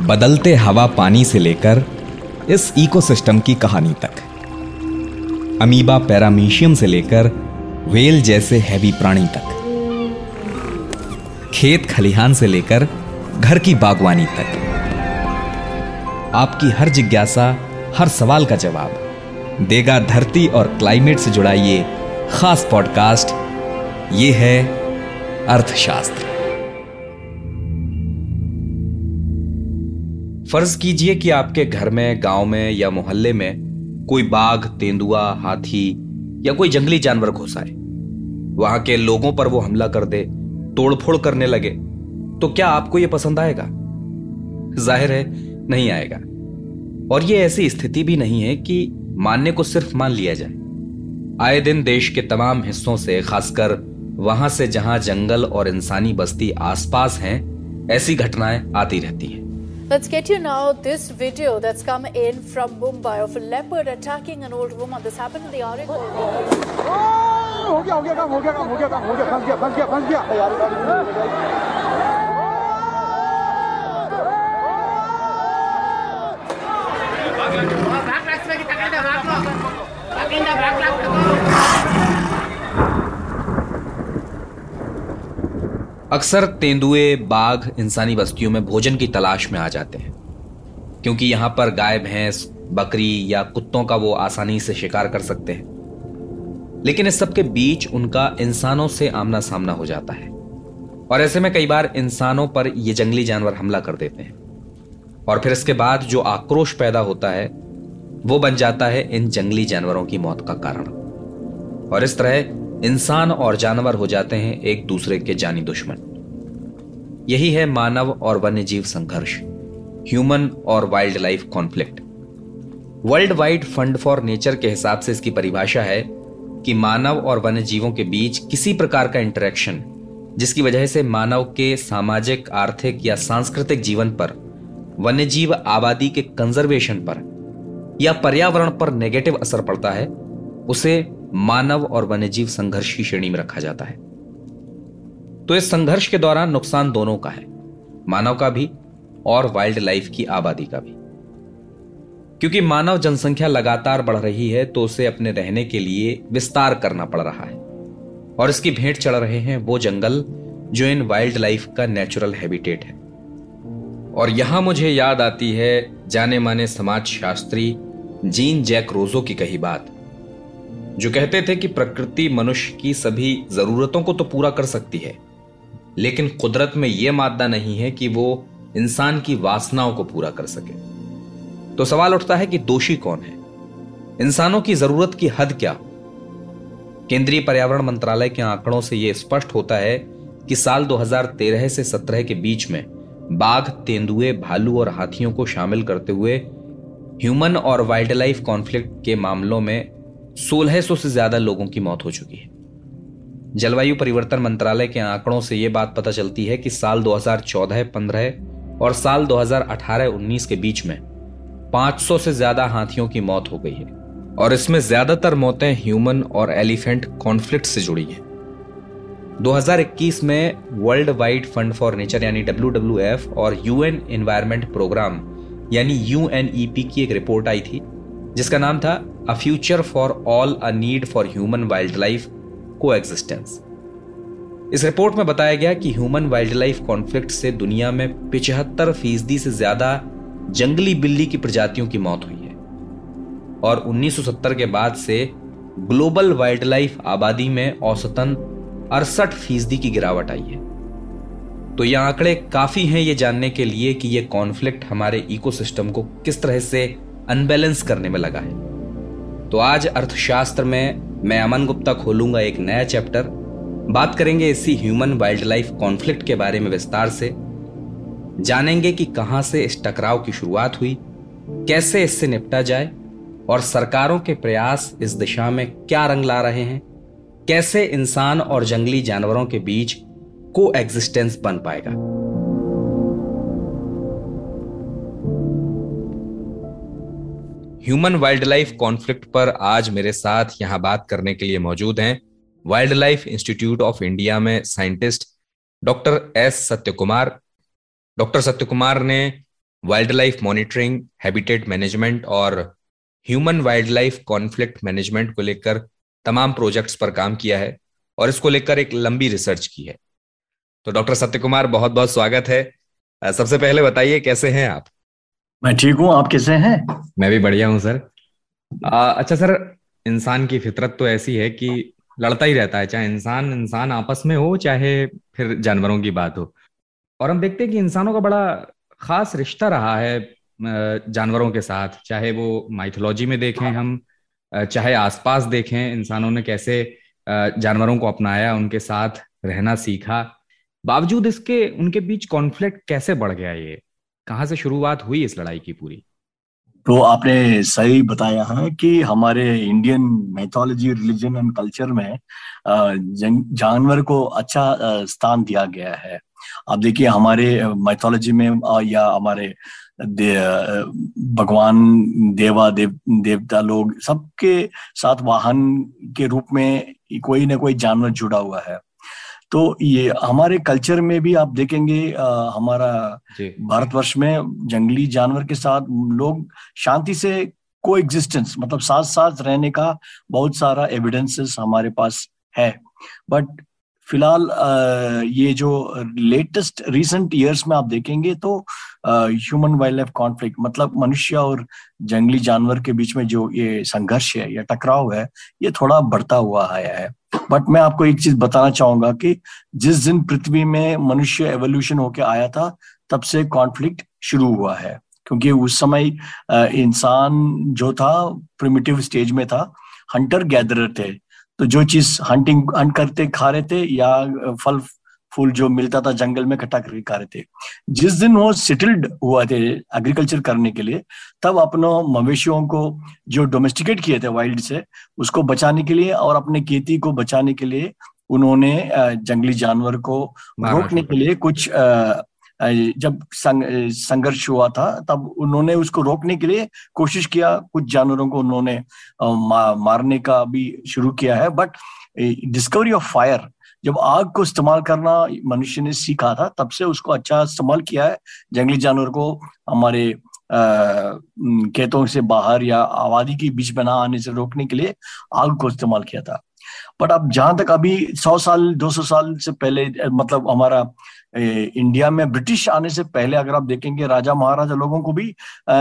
बदलते हवा पानी से लेकर इस इकोसिस्टम की कहानी तक। अमीबा पैरामीशियम से लेकर वेल जैसे हैवी प्राणी तक। खेत खलिहान से लेकर घर की बागवानी तक। आपकी हर जिज्ञासा, हर सवाल का जवाब देगा धरती और क्लाइमेट से जुड़ा ये खास पॉडकास्ट ये है अर्थशास्त्र। फ़र्ज़ कीजिए कि आपके घर में, गाँव में या मोहल्ले में कोई बाघ, तेंदुआ, हाथी या कोई जंगली जानवर घुस आए। वहाँ के लोगों पर वो हमला कर दे, तोड़फोड़ करने लगे तो क्या आपको यह पसंद आएगा? ज़ाहिर है, नहीं आएगा। और यह ऐसी स्थिति भी नहीं है कि मानने को सिर्फ़ मान लिया जाए। आए दिन देश के तमाम हिस्सों से, खासकर वहाँ से जहाँ जंगल और इंसानी बस्ती आसपास हैं, ऐसी घटनाएँ आती रहती हैं। Let's get you now this video that's come in from Mumbai of a leopard attacking an old woman. This happened in the. हो अक्सर तेंदुए, बाघ इंसानी बस्तियों में भोजन की तलाश में आ जाते हैं। क्योंकि यहाँ पर गाय, भैंस, बकरी या कुत्तों का वो आसानी से शिकार कर सकते हैं। लेकिन इस सब के बीच उनका इंसानों से आमना सामना हो जाता है। और ऐसे में कई बार इंसानों पर ये जंगली जानवर हमला कर देते हैं। और फिर इसके बाद जो आक्रोश पैदा होता है, वो बन जाता है इन जंगली जानवरों की मौत का कारण। और इस तरह इंसान और जानवर हो जाते हैं एक दूसरे के जानी दुश्मन। यही है मानव और वन्यजीव संघर्ष ह्यूमन और wildlife conflict world wide fund for nature के हिसाब से इसकी परिभाषा है कि मानव और वन्यजीवों के बीच किसी प्रकार का इंटरेक्शन जिसकी वजह से मानव के सामाजिक, आर्थिक या सांस्कृतिक जीवन पर, वन्यजीव आबादी के कंजर्वेशन पर या पर्यावरण पर नेगेटिव असर पड़ता है, उसे मानव और वन्यजीव संघर्ष की श्रेणी में रखा जाता है। तो इस संघर्ष के दौरान नुकसान दोनों का है, मानव का भी और वाइल्ड लाइफ की आबादी का भी। क्योंकि मानव जनसंख्या लगातार बढ़ रही है तो उसे अपने रहने के लिए विस्तार करना पड़ रहा है। और इसकी भेंट चढ़ रहे हैं वो जंगल, जो इन वाइल्ड लाइफ का नेचुरल हैबिटेट है। और यहाँ मुझे याद आती है जाने माने समाज शास्त्री जीन जैक रोजो की कही बात। जो कहते थे कि प्रकृति मनुष्य की सभी जरूरतों को तो पूरा कर सकती है, लेकिन कुदरत में यह मादा नहीं है कि वो इंसान की वासनाओं को पूरा कर सके। तो सवाल उठता है कि दोषी कौन है? इंसानों की ज़रूरत की हद क्या? केंद्रीय पर्यावरण मंत्रालय के आंकड़ों से यह स्पष्ट होता है कि साल 2013 से 17 के बीच में बाघ, तेंदुए, भालू और हाथियों को शामिल करते हुए ह्यूमन और वाइल्ड लाइफ कॉन्फ्लिक्ट के मामलों में 1600 से ज़्यादा लोगों की मौत हो चुकी है। जलवायु परिवर्तन मंत्रालय के आंकड़ों से यह बात पता चलती है कि साल 2014-15 और साल 2018-19 के बीच में 500 से ज़्यादा हाथियों की मौत हो गई है और इसमें ज़्यादातर मौतें ह्यूमन और एलिफेंट कॉन्फ्लिक्ट से जुड़ी हैं। 2021 में world wide fund for nature यानी WWF और यूएन एनवायरमेंट प्रोग्राम यानी यूएनईपी की एक रिपोर्ट आई थी जिसका नाम था a future for all a need for human wildlife coexistence इस रिपोर्ट में बताया गया कि ह्यूमन वाइल्ड लाइफ कॉन्फ्लिक्ट से दुनिया में पिछहत्तर फ़ीसदी से ज़्यादा जंगली बिल्ली की प्रजातियों की मौत हुई है। और 1970 के बाद से ग्लोबल वाइल्ड लाइफ आबादी में औसतन अड़सठ फ़ीसदी की गिरावट आई है। तो ये आंकड़े काफ़ी हैं ये जानने के लिए कि ये कॉन्फ्लिक्ट हमारे इकोसिस्टम को किस तरह से अनबैलेंस करने में लगा है। तो आज अर्थशास्त्र में मैं अमन गुप्ता खोलूँगा एक नया चैप्टर। बात करेंगे इसी ह्यूमन वाइल्ड लाइफ कॉन्फ्लिक्ट के बारे में विस्तार से। जानेंगे कि कहाँ से इस टकराव की शुरुआत हुई, कैसे इससे निपटा जाए, और सरकारों के प्रयास इस दिशा में क्या रंग ला रहे हैं, कैसे इंसान और जंगली जानवरों के बीच को एग्जिस्टेंस बन पाएगा। ह्यूमन वाइल्ड लाइफ कॉन्फ्लिक्ट पर आज मेरे साथ यहाँ बात करने के लिए मौजूद हैं wild life institute of India में scientist doctor S Satya Kumar doctor Satya Kumar ने wildlife monitoring habitat management और human wild life conflict management को लेकर तमाम प्रोजेक्ट्स पर काम किया है और इसको लेकर एक लंबी रिसर्च की है। तो डॉक्टर सत्य कुमार बहुत बहुत स्वागत है। सबसे पहले बताइए, कैसे हैं आप? मैं ठीक हूँ आप कैसे हैं? मैं भी बढ़िया हूँ सर। आ, अच्छा सर इंसान की फितरत तो ऐसी है कि लड़ता ही रहता है चाहे इंसान इंसान आपस में हो चाहे फिर जानवरों की बात हो। और हम देखते हैं कि इंसानों का बड़ा खास रिश्ता रहा है जानवरों के साथ। चाहे वो माइथोलॉजी में देखें हम चाहे आसपास देखें इंसानों ने कैसे जानवरों को अपनाया उनके साथ रहना सीखा। बावजूद इसके उनके बीच कॉन्फ्लिक्ट कैसे बढ़ गया ये? कहाँ से शुरुआत हुई इस लड़ाई की पूरी? तो आपने सही बताया है कि हमारे Indian mythology religion and culture में जानवर को अच्छा स्थान दिया गया है। आप देखिए हमारे मैथोलॉजी में या हमारे दे, भगवान देवा देव देवता लोग सबके साथ वाहन के रूप में कोई ना कोई जानवर जुड़ा हुआ है। तो ये हमारे कल्चर में भी आप देखेंगे आ, हमारा भारतवर्ष में जंगली जानवर के साथ लोग शांति से को एग्जिस्टेंस मतलब साथ साथ रहने का बहुत सारा एविडेंसेस हमारे पास है। बट फ़िलहाल ये जो लेटेस्ट रिसेंट ईयर्स में आप देखेंगे तो ह्यूमन वाइल्ड लाइफ कॉन्फ्लिक्ट मतलब मनुष्य और जंगली जानवर के बीच में जो ये संघर्ष है या टकराव है, ये थोड़ा बढ़ता हुआ आया है। बट मैं आपको एक चीज़ बताना चाहूँगा कि जिस दिन पृथ्वी में मनुष्य एवोल्यूशन होके आया था, तब से कॉन्फ्लिक्ट शुरू हुआ है। क्योंकि उस समय इंसान जो था प्रिमिटिव स्टेज में था हंटर गैदरर थे। तो जो चीज़ हंटिंग हंट करते खा रहे थे या फल फूल जो मिलता था जंगल में इकट्ठा करके खा रहे थे। जिस दिन वो सेटल्ड हुआ थे एग्रीकल्चर करने के लिए तब अपनों मवेशियों को जो डोमेस्टिकेट किए थे वाइल्ड से उसको बचाने के लिए और अपने खेती को बचाने के लिए उन्होंने जंगली जानवर को रोकने के लिए कुछ जब संग, संघर्ष हुआ था तब उन्होंने उसको रोकने के लिए कोशिश किया। कुछ जानवरों को उन्होंने मा, मारने का भी शुरू किया है। बट डिस्कवरी ऑफ़ फायर जब आग को इस्तेमाल करना मनुष्य ने सीखा था तब से उसको अच्छा इस्तेमाल किया है। जंगली जानवर को हमारे खेतों से बाहर या आबादी के बीच में ना आने से रोकने के लिए आग को इस्तेमाल किया था। बट अब जहाँ तक अभी सौ साल दो सौ साल से पहले मतलब हमारा इंडिया में ब्रिटिश आने से पहले अगर आप देखेंगे राजा महाराजा लोगों को भी आ,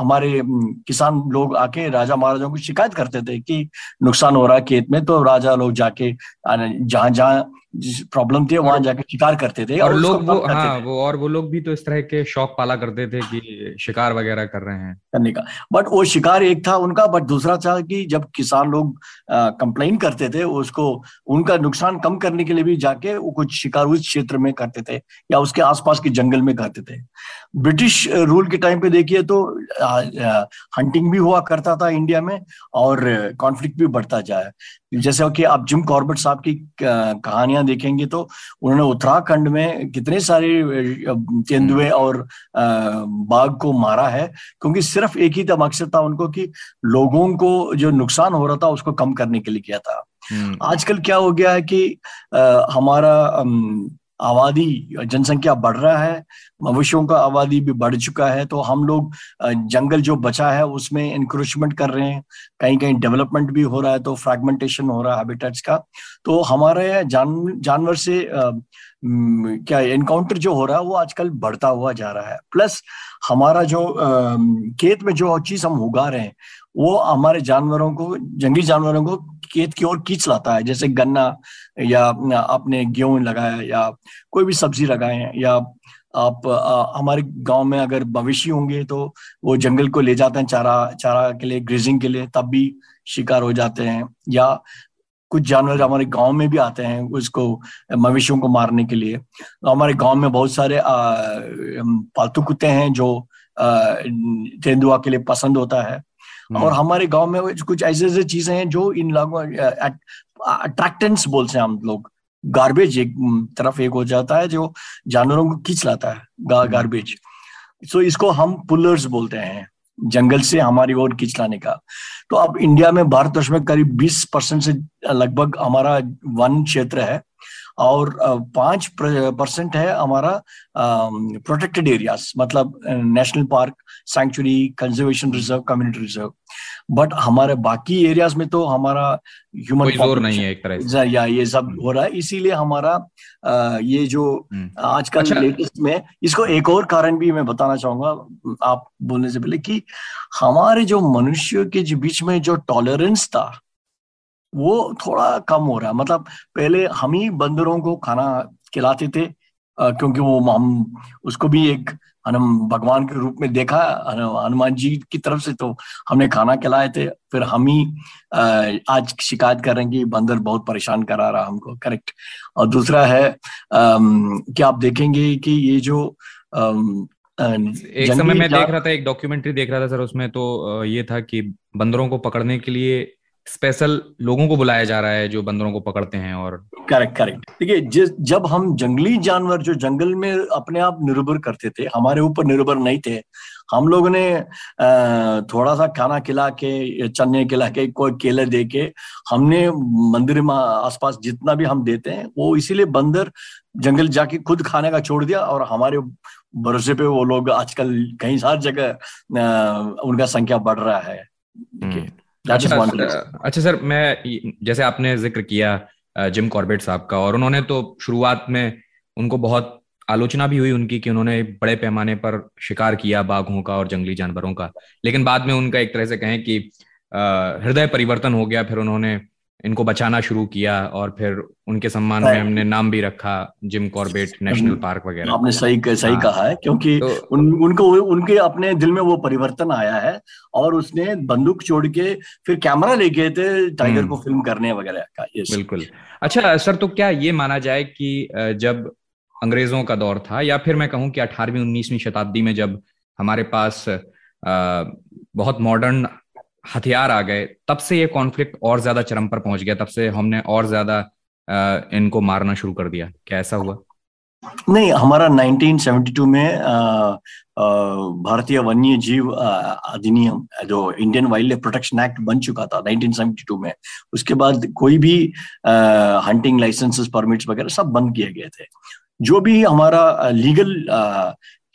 हमारे किसान लोग आके राजा महाराजाओं को शिकायत करते थे कि नुकसान हो रहा है खेत में तो राजा लोग जाके जहाँ जहाँ प्रॉब्लम थी वहाँ जाके शिकार करते थे और, और लोग वो हाँ वो और वो लोग भी तो इस तरह के शौक पाला करते थे कि शिकार वगैरह कर रहे हैं। करने का। बट वो शिकार एक था उनका बट दूसरा था कि जब किसान लोग कंप्लेन करते थे उसको उनका नुकसान कम करने के लिए भी जाके वो कुछ शिकार उस क्षेत्र में करते थे या उसके आसपास के जंगल में करते थे। ब्रिटिश रूल के टाइम पे देखिए तो हंटिंग भी हुआ करता था इंडिया में और कॉन्फ्लिक्ट भी बढ़ता जाए जैसे कि आप जिम कॉर्बेट साहब की कहानियाँ देखेंगे तो उन्होंने उत्तराखंड में कितने सारे तेंदुए और बाघ को मारा है क्योंकि सिर्फ़ एक ही था मकसद था उनको कि लोगों को जो नुकसान हो रहा था उसको कम करने के लिए किया था। हम्म। आजकल क्या हो गया है कि आ, हमारा आबादी जनसंख्या बढ़ रहा है, मवेशियों का आबादी भी बढ़ चुका है तो हम लोग जंगल जो बचा है उसमें इंक्रोचमेंट कर रहे हैं। कहीं कहीं डेवलपमेंट भी हो रहा है तो फ्रैगमेंटेशन हो रहा है हैबिटेट्स का। तो हमारे जान, जानवर से क्या एनकाउंटर जो हो रहा है वो आजकल बढ़ता हुआ जा रहा है। प्लस हमारा जो खेत में जो चीज़ हम उगा रहे हैं वो हमारे जानवरों को, जंगली जानवरों को खेत की ओर खींच लाता है। जैसे गन्ना या आपने गेहूँ लगाया या कोई भी सब्ज़ी लगाए या आप हमारे गाँव में अगर मवेशी होंगे तो वो जंगल को ले जाते हैं चारा चारा के लिए ग्रेजिंग के लिए, तब भी शिकार हो जाते हैं। या कुछ जानवर हमारे गाँव में भी आते हैं उसको, मवेशियों को मारने के लिए। तो हमारे गाँव में बहुत सारे पालतू कुत्ते हैं जो तेंदुआ के लिए पसंद होता है। और हमारे गाँव में कुछ ऐसे ऐसे चीज़ें हैं जो इन लोगों अट्रैक्टेंट्स बोलते हैं हम लोग। गार्बेज एक तरफ़ एक हो जाता है जो जानवरों को खींच लाता है गा, गार्बेज सो इसको हम पुलर्स बोलते हैं। जंगल से हमारी ओर खींच लाने का। तो अब इंडिया में भारतवर्ष में करीब 20 परसेंट से लगभग हमारा वन क्षेत्र है। और पाँच परसेंट है हमारा प्रोटेक्टेड एरियाज़ मतलब national park sanctuary conservation reserve community reserve but हमारे बाकी एरियाज़ में तो हमारा ह्यूमन ज़ोर नहीं है एक तरह से। या ये सब हो रहा है इसीलिए हमारा आ, ये जो आजकल अच्छा। लेटेस्ट में इसको एक और कारण भी मैं बताना चाहूँगा आप बोलने से पहले कि हमारे जो मनुष्य के बीच में जो टॉलरेंस था वो थोड़ा कम हो रहा है। मतलब पहले हम ही बंदरों को खाना खिलाते थे क्योंकि वो हम उसको भी एक भगवान के रूप में देखा हनुमान जी की तरफ़ से तो हमने खाना खिलाए थे। फिर हम ही आज शिकायत कर रहे हैं कि बंदर बहुत परेशान करा रहा हमको। करेक्ट। और दूसरा है कि आप देखेंगे कि ये जो एक समय मैं देख रहा था एक डॉक्यूमेंट्री देख रहा था सर उसमें तो ये था कि बंदरों को पकड़ने के लिए स्पेशल लोगों को बुलाया जा रहा है जो बंदरों को पकड़ते हैं और करेक्ट करेक्ट देखिए जब हम जंगली जानवर जो जंगल में अपने आप निर्भर करते थे हमारे ऊपर निर्भर नहीं थे हम लोगों ने थोड़ा सा खाना खिला के चने खिला के कोई केले दे के हमने मंदिर में आसपास जितना भी हम देते हैं वो इसीलिए बंदर जंगल जाके खुद खाने का छोड़ दिया और हमारे भरोसे पे वो लोग आजकल कहीं सारी जगह उनका संख्या बढ़ रहा है हम्म। अच्छा अच्छा सर मैं जैसे आपने ज़िक्र किया जिम कॉर्बेट साहब का और उन्होंने तो शुरुआत में उनको बहुत आलोचना भी हुई उनकी कि उन्होंने बड़े पैमाने पर शिकार किया बाघों का और जंगली जानवरों का। लेकिन बाद में उनका एक तरह से कहें कि हृदय परिवर्तन हो गया फिर उन्होंने इनको बचाना शुरू किया और फिर उनके सम्मान में हमने नाम भी रखा जिम कॉर्बेट नेशनल पार्क वगैरह। आपने सही सही हाँ, कहा है क्योंकि तो, उन, उनको उनके अपने दिल में वो परिवर्तन आया है और उसने बंदूक छोड़ के फिर कैमरा लेके थे टाइगर हम्म। को फ़िल्म करने वगैरह का बिल्कुल। अच्छा सर तो क्या ये माना जाए कि जब अंग्रेज़ों का दौर था या फिर मैं कहूँ कि अठारहवीं उन्नीसवीं शताब्दी में जब हमारे पास बहुत मॉडर्न हथियार आ गए, तब से ये कॉन्फ्लिक्ट और ज़्यादा चरम पर पहुँच गया, तब से हमने और ज़्यादा इनको मारना शुरू कर दिया। क्या ऐसा हुआ? नहीं, हमारा 1972 में भारतीय वन्य जीव अधिनियम, जो Indian wildlife protection act बन चुका था 1972 में, उसके बाद कोई भी हंटिंग लाइसेंसेस परमिट्स वगैरह सब बंद किए गए थे। जो भी हमारा लीगल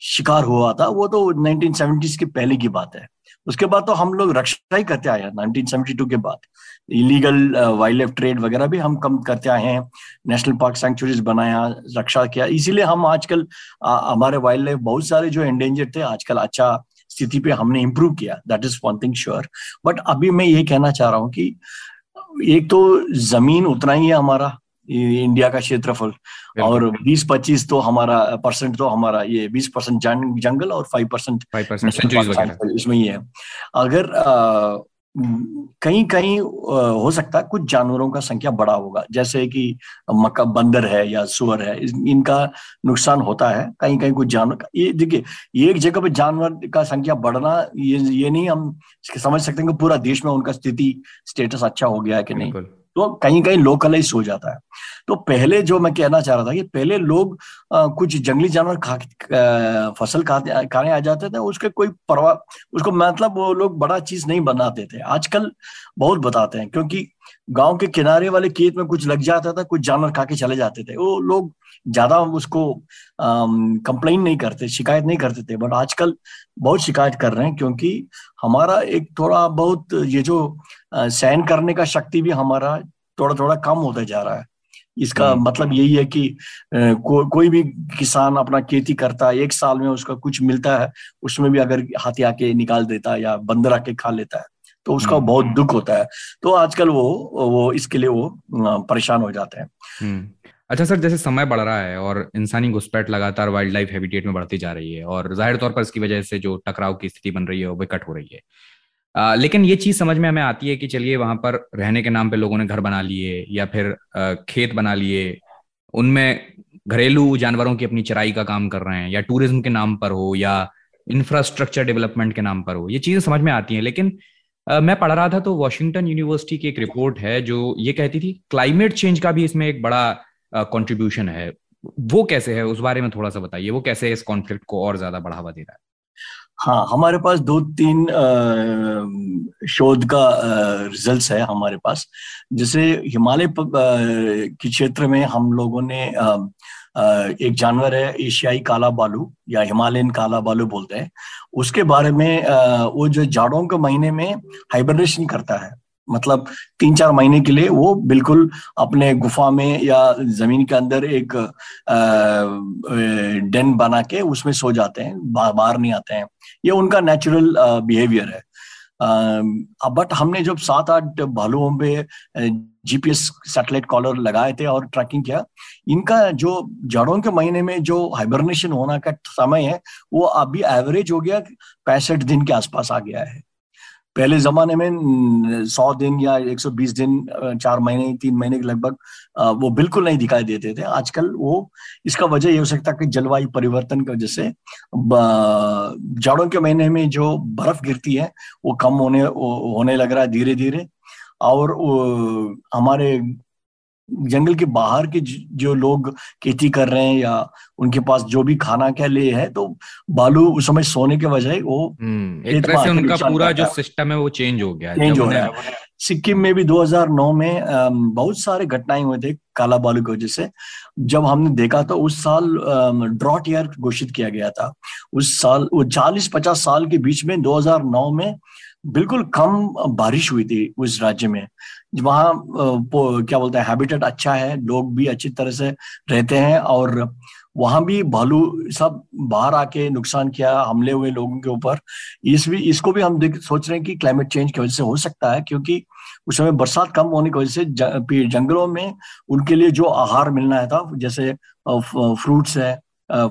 शिकार हुआ था, वो तो 1970s के पहले की बात है। उसके बाद तो हम लोग रक्षा ही करते आए हैं 1972 के बाद। इलीगल वाइल्ड लाइफ ट्रेड वगैरह भी हम कम करते आए हैं नेशनल पार्क सेंचुरीज बनाया, रक्षा किया। इसीलिए हम आजकल हमारे वाइल्ड लाइफ बहुत सारे जो एंडेंजर थे, आजकल अच्छा स्थिति पे हमने इम्प्रूव किया। That is one thing sure but अभी मैं ये कहना चाह रहा हूँ कि एक तो ज़मीन उतना ही है हमारा इंडिया का क्षेत्रफल। और 20-25 तो हमारा परसेंट तो हमारा ये 20 परसेंट जंगल और 5 परसेंट इसमें ही है। अगर कहीं कहीं हो सकता है कुछ जानवरों का संख्या बड़ा होगा। जैसे कि मक्का बंदर है या सुअर है इनका नुकसान होता है। कहीं कहीं कुछ जानवर ये देखिए एक जगह पे जानवर का संख्या बढ़ना ये ये नहीं हम समझ सकते हैं कि पूरा देश में उनका स्थिति स्टेटस अच्छा हो गया है कि नहीं। तो कहीं कहीं लोकलाइज हो जाता है। तो पहले जो मैं कहना चाह रहा था कि पहले लोग आ, कुछ जंगली जानवर खा फ़सल खाने आ जाते थे उसके कोई परवाह उसको मतलब वो लोग बड़ा चीज़ नहीं बनाते थे। आजकल बहुत बताते हैं क्योंकि गाँव के किनारे वाले खेत में कुछ लग जाता था कुछ जानवर खा के चले जाते थे। वो लोग ज़्यादा उसको कंप्लेन नहीं करते शिकायत नहीं करते थे। बट आजकल बहुत शिकायत कर रहे हैं क्योंकि हमारा एक थोड़ा बहुत ये जो सहन करने का शक्ति भी हमारा थोड़ा थोड़ा कम होता जा रहा है इसका हम्म। मतलब यही है कि को, कोई भी किसान अपना खेती करता है एक साल में उसका कुछ मिलता है उसमें भी अगर हाथी आके निकाल देता है या बंदर आके खा लेता है तो उसका हम्म। बहुत दुख होता है तो आजकल वो वो इसके लिए वो परेशान हो जाते हैं हम्म। अच्छा सर जैसे समय बढ़ रहा है और इंसानी घुसपैठ लगातार वाइल्ड लाइफ हैबिटेट में बढ़ती जा रही है और ज़ाहिर तौर पर इसकी वजह से जो टकराव की स्थिति बन रही है वो विकट हो रही है आ, लेकिन ये चीज़ समझ में हमें आती है कि चलिए वहाँ पर रहने के नाम पे लोगों ने घर बना लिए या फिर आ, खेत बना लिए उनमें घरेलू जानवरों की अपनी चराई का काम कर रहे हैं या टूरिज़्म के नाम पर हो या इंफ्रास्ट्रक्चर डेवलपमेंट के नाम पर हो ये चीज़ें समझ में आती हैं। लेकिन आ, मैं पढ़ रहा था तो वॉशिंगटन यूनिवर्सिटी की एक रिपोर्ट है जो ये कहती थी क्लाइमेट चेंज का भी इसमें एक बड़ा कंट्रीब्यूशन है। वो कैसे है? उस बारे में थोड़ा सा बताइए। वो कैसे इस कॉन्फ्लिक्ट को और ज़्यादा बढ़ावा दे रहा है? हाँ हमारे पास दो तीन शोध का रिजल्ट्स है हमारे पास। जैसे हिमालय के क्षेत्र में हम लोगों ने एक जानवर है एशियाई काला बालू या हिमालयन काला बालू बोलते हैं। उसके बारे में वो जो जाड़ों के महीने में हाइबरनेशन करता है। मतलब तीन चार महीने के लिए वो बिल्कुल अपने गुफा में या ज़मीन के अंदर एक डेन बना के उसमें सो जाते हैं बाहर नहीं आते हैं। ये उनका नेचुरल बिहेवियर है। बट हमने जब सात आठ भालुओं पे जीपीएस सैटेलाइट कॉलर लगाए थे और ट्रैकिंग किया, इनका जो जड़ों के महीने में जो हाइबरनेशन होना का समय है, वो अभी एवरेज हो गया, पैंसठ दिन के आसपास आ गया है। पहले जमाने में सौ दिन या 120 दिन चार महीने, तीन महीने के लगभग वो बिल्कुल नहीं दिखाई देते थे। आजकल वो, इसका वजह ये हो सकता है कि जलवायु परिवर्तन की वजह से जाड़ों के महीने में जो बर्फ़ गिरती है, वो कम होने होने लग रहा है धीरे धीरे और हमारे जंगल के बाहर के जो लोग खेती कर रहे हैं या उनके पास जो भी खाना क्या ले है तो बालू उस समय सोने के बजाय वो हम्म, एक तरह से उनका पूरा जो सिस्टम है वो चेंज हो गया चेंज हो है। सिक्किम में भी 2009 में बहुत सारे घटनाएँ हुए थे काला बालू की वजह से। जब हमने देखा तो उस साल ड्रॉट ईयर घोषित किया गया था। उस साल वो 40-50 साल के बीच में 2009 में बिल्कुल कम बारिश हुई थी उस राज्य में। वहाँ क्या बोलते हैं हैबिटेट अच्छा है, लोग भी अच्छी तरह से रहते हैं और वहाँ भी भालू सब बाहर आके नुकसान किया, हमले हुए लोगों के ऊपर। इस भी, इसको भी हम देख, सोच रहे हैं कि क्लाइमेट चेंज की वजह से हो सकता है, क्योंकि उस समय बरसात कम होने की वजह से जंगलों में उनके लिए जो आहार मिलना है था, जैसे फ्रूट्स है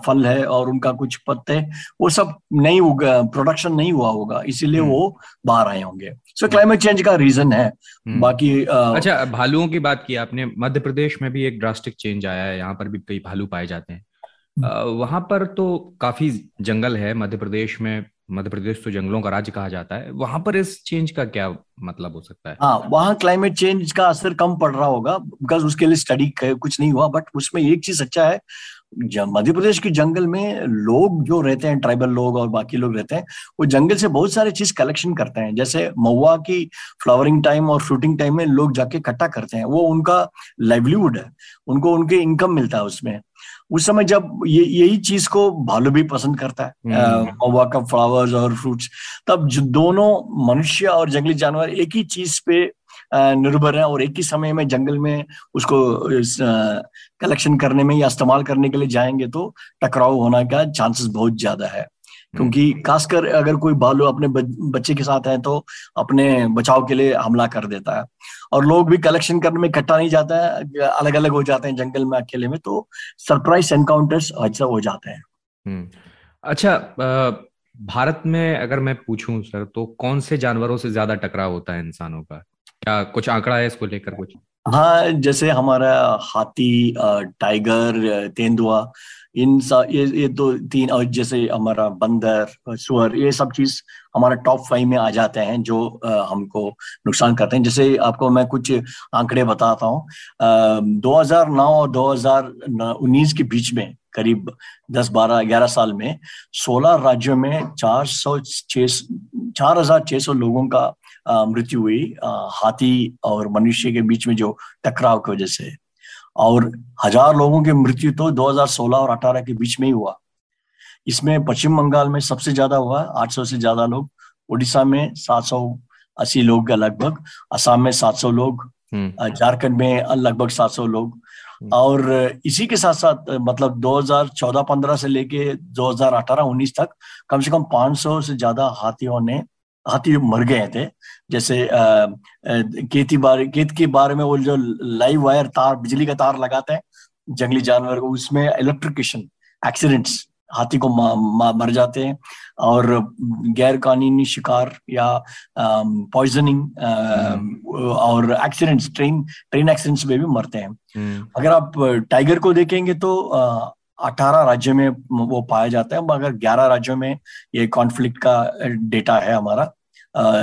फल है और उनका कुछ पत्ते वो सब नहीं उगा प्रोडक्शन नहीं हुआ होगा इसीलिए वो बाहर आए होंगे। सो क्लाइमेट चेंज का रीजन है। हम्म। बाकी आ, अच्छा भालुओं की बात की आपने मध्य प्रदेश में भी एक ड्रास्टिक चेंज आया है यहाँ पर भी कई भालू पाए जाते हैं। हम्म। वहाँ पर तो काफ़ी जंगल है मध्य प्रदेश में मध्य प्रदेश तो जंगलों का राज्य कहा जाता है। वहाँ पर इस चेंज का क्या मतलब हो सकता है? हाँ वहाँ क्लाइमेट चेंज का असर कम पड़ रहा होगा बिकॉज़ उसके लिए स्टडी कुछ नहीं हुआ बट उसमें एक चीज़ अच्छा है मध्य प्रदेश के जंगल में लोग जो रहते हैं ट्राइबल लोग और बाकी लोग रहते हैं वो जंगल से बहुत सारे चीज़ कलेक्शन करते हैं। जैसे महुआ की फ्लावरिंग टाइम और फ्रूटिंग टाइम में लोग जाके इकट्ठा करते हैं। वो उनका लाइवलीहुड है। उनको उनके इनकम मिलता है उसमें। उस समय जब ये यही चीज़ को भालू भी पसंद करता है हम्म। महुआ का फ्लावर्स और फ्रूट्स तब जो दोनों मनुष्य और जंगली जानवर एक ही चीज़ पे निर्भर है और एक ही समय में जंगल में उसको कलेक्शन करने में या इस्तेमाल करने के लिए जाएँगे तो टकराव होने का चांसेस बहुत ज़्यादा है। क्योंकि खासकर अगर कोई बालू अपने बच्चे के साथ है तो अपने बचाव के लिए हमला कर देता है। और लोग भी कलेक्शन करने में इकट्ठा नहीं जाता है अलग अलग हो जाते हैं जंगल में अकेले में तो सरप्राइज़ एनकाउंटर्स अच्छा हो जाते हैं। हम्म। अच्छा भारत में अगर मैं पूछूँ सर तो कौन से जानवरों से ज़्यादा टकराव होता है इंसानों का? क्या कुछ आंकड़ा है इसको लेकर कुछ? हाँ जैसे हमारा हाथी टाइगर तेंदुआ, इन सा, ये ये दो, तीन, और जैसे हमारा बंदर, सुअर, ये सब चीज़ हमारा टॉप फाइव में आ जाते हैं जो हमको नुकसान करते हैं। जैसे आपको मैं कुछ आंकड़े बताता हूँ। 2009 और 2019 के बीच में, करीब 10 12 11 साल में 16 राज्यों में चार सौ छह चार हज़ार छह सौ लोगों का मृत्यु हुई हाथी और मनुष्य के बीच में जो टकराव की वजह से और हज़ार लोगों की मृत्यु तो 2016 और 18 के बीच में ही हुआ इसमें पश्चिम बंगाल में सबसे ज़्यादा हुआ 800 से ज़्यादा लोग उड़ीसा में 780 लोग का लगभग असम में 700 लोग हम्म। झारखंड में लगभग 700 लोग हम्म। और इसी के साथ साथ मतलब 2014-15 से लेके 2018-19 तक कम से कम 500 से ज़्यादा हाथियों ने हाथी मर गए थे। जैसे खेती बारे खेत के बारे में वो जो लाइव वायर तार बिजली का तार लगाते हैं जंगली जानवर को उसमें इलेक्ट्रिकेशन एक्सीडेंट्स हाथी को मा, मा, मर जाते हैं। और गैर कानूनी शिकार या पॉइजनिंग और एक्सीडेंट्स ट्रेन ट्रेन एक्सीडेंट्स में भी मरते हैं। हम्म, अगर आप टाइगर को देखेंगे तो अठारह राज्यों में वो पाया जाता है। मगर ग्यारह राज्यों में ये कॉन्फ्लिक्ट का डेटा है हमारा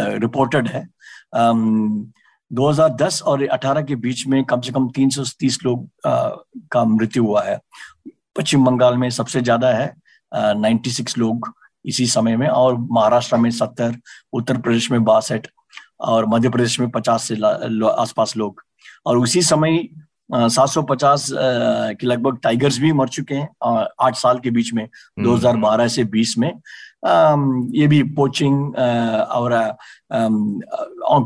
रिपोर्टेड है। अम, 2010 और 18 के बीच में कम से कम 330 लोग अ, का मृत्यु हुआ है। पश्चिम बंगाल में सबसे ज़्यादा है नाइन्टी सिक्स लोग इसी समय में और महाराष्ट्र में सत्तर उत्तर प्रदेश में बासठ और मध्य प्रदेश में पचास से ला- लो- आसपास लोग। और उसी समय सात सौ पचास के लगभग टाइगर्स भी मर चुके हैं आठ साल के बीच में 2012 से 20 में। ये भी पोचिंग और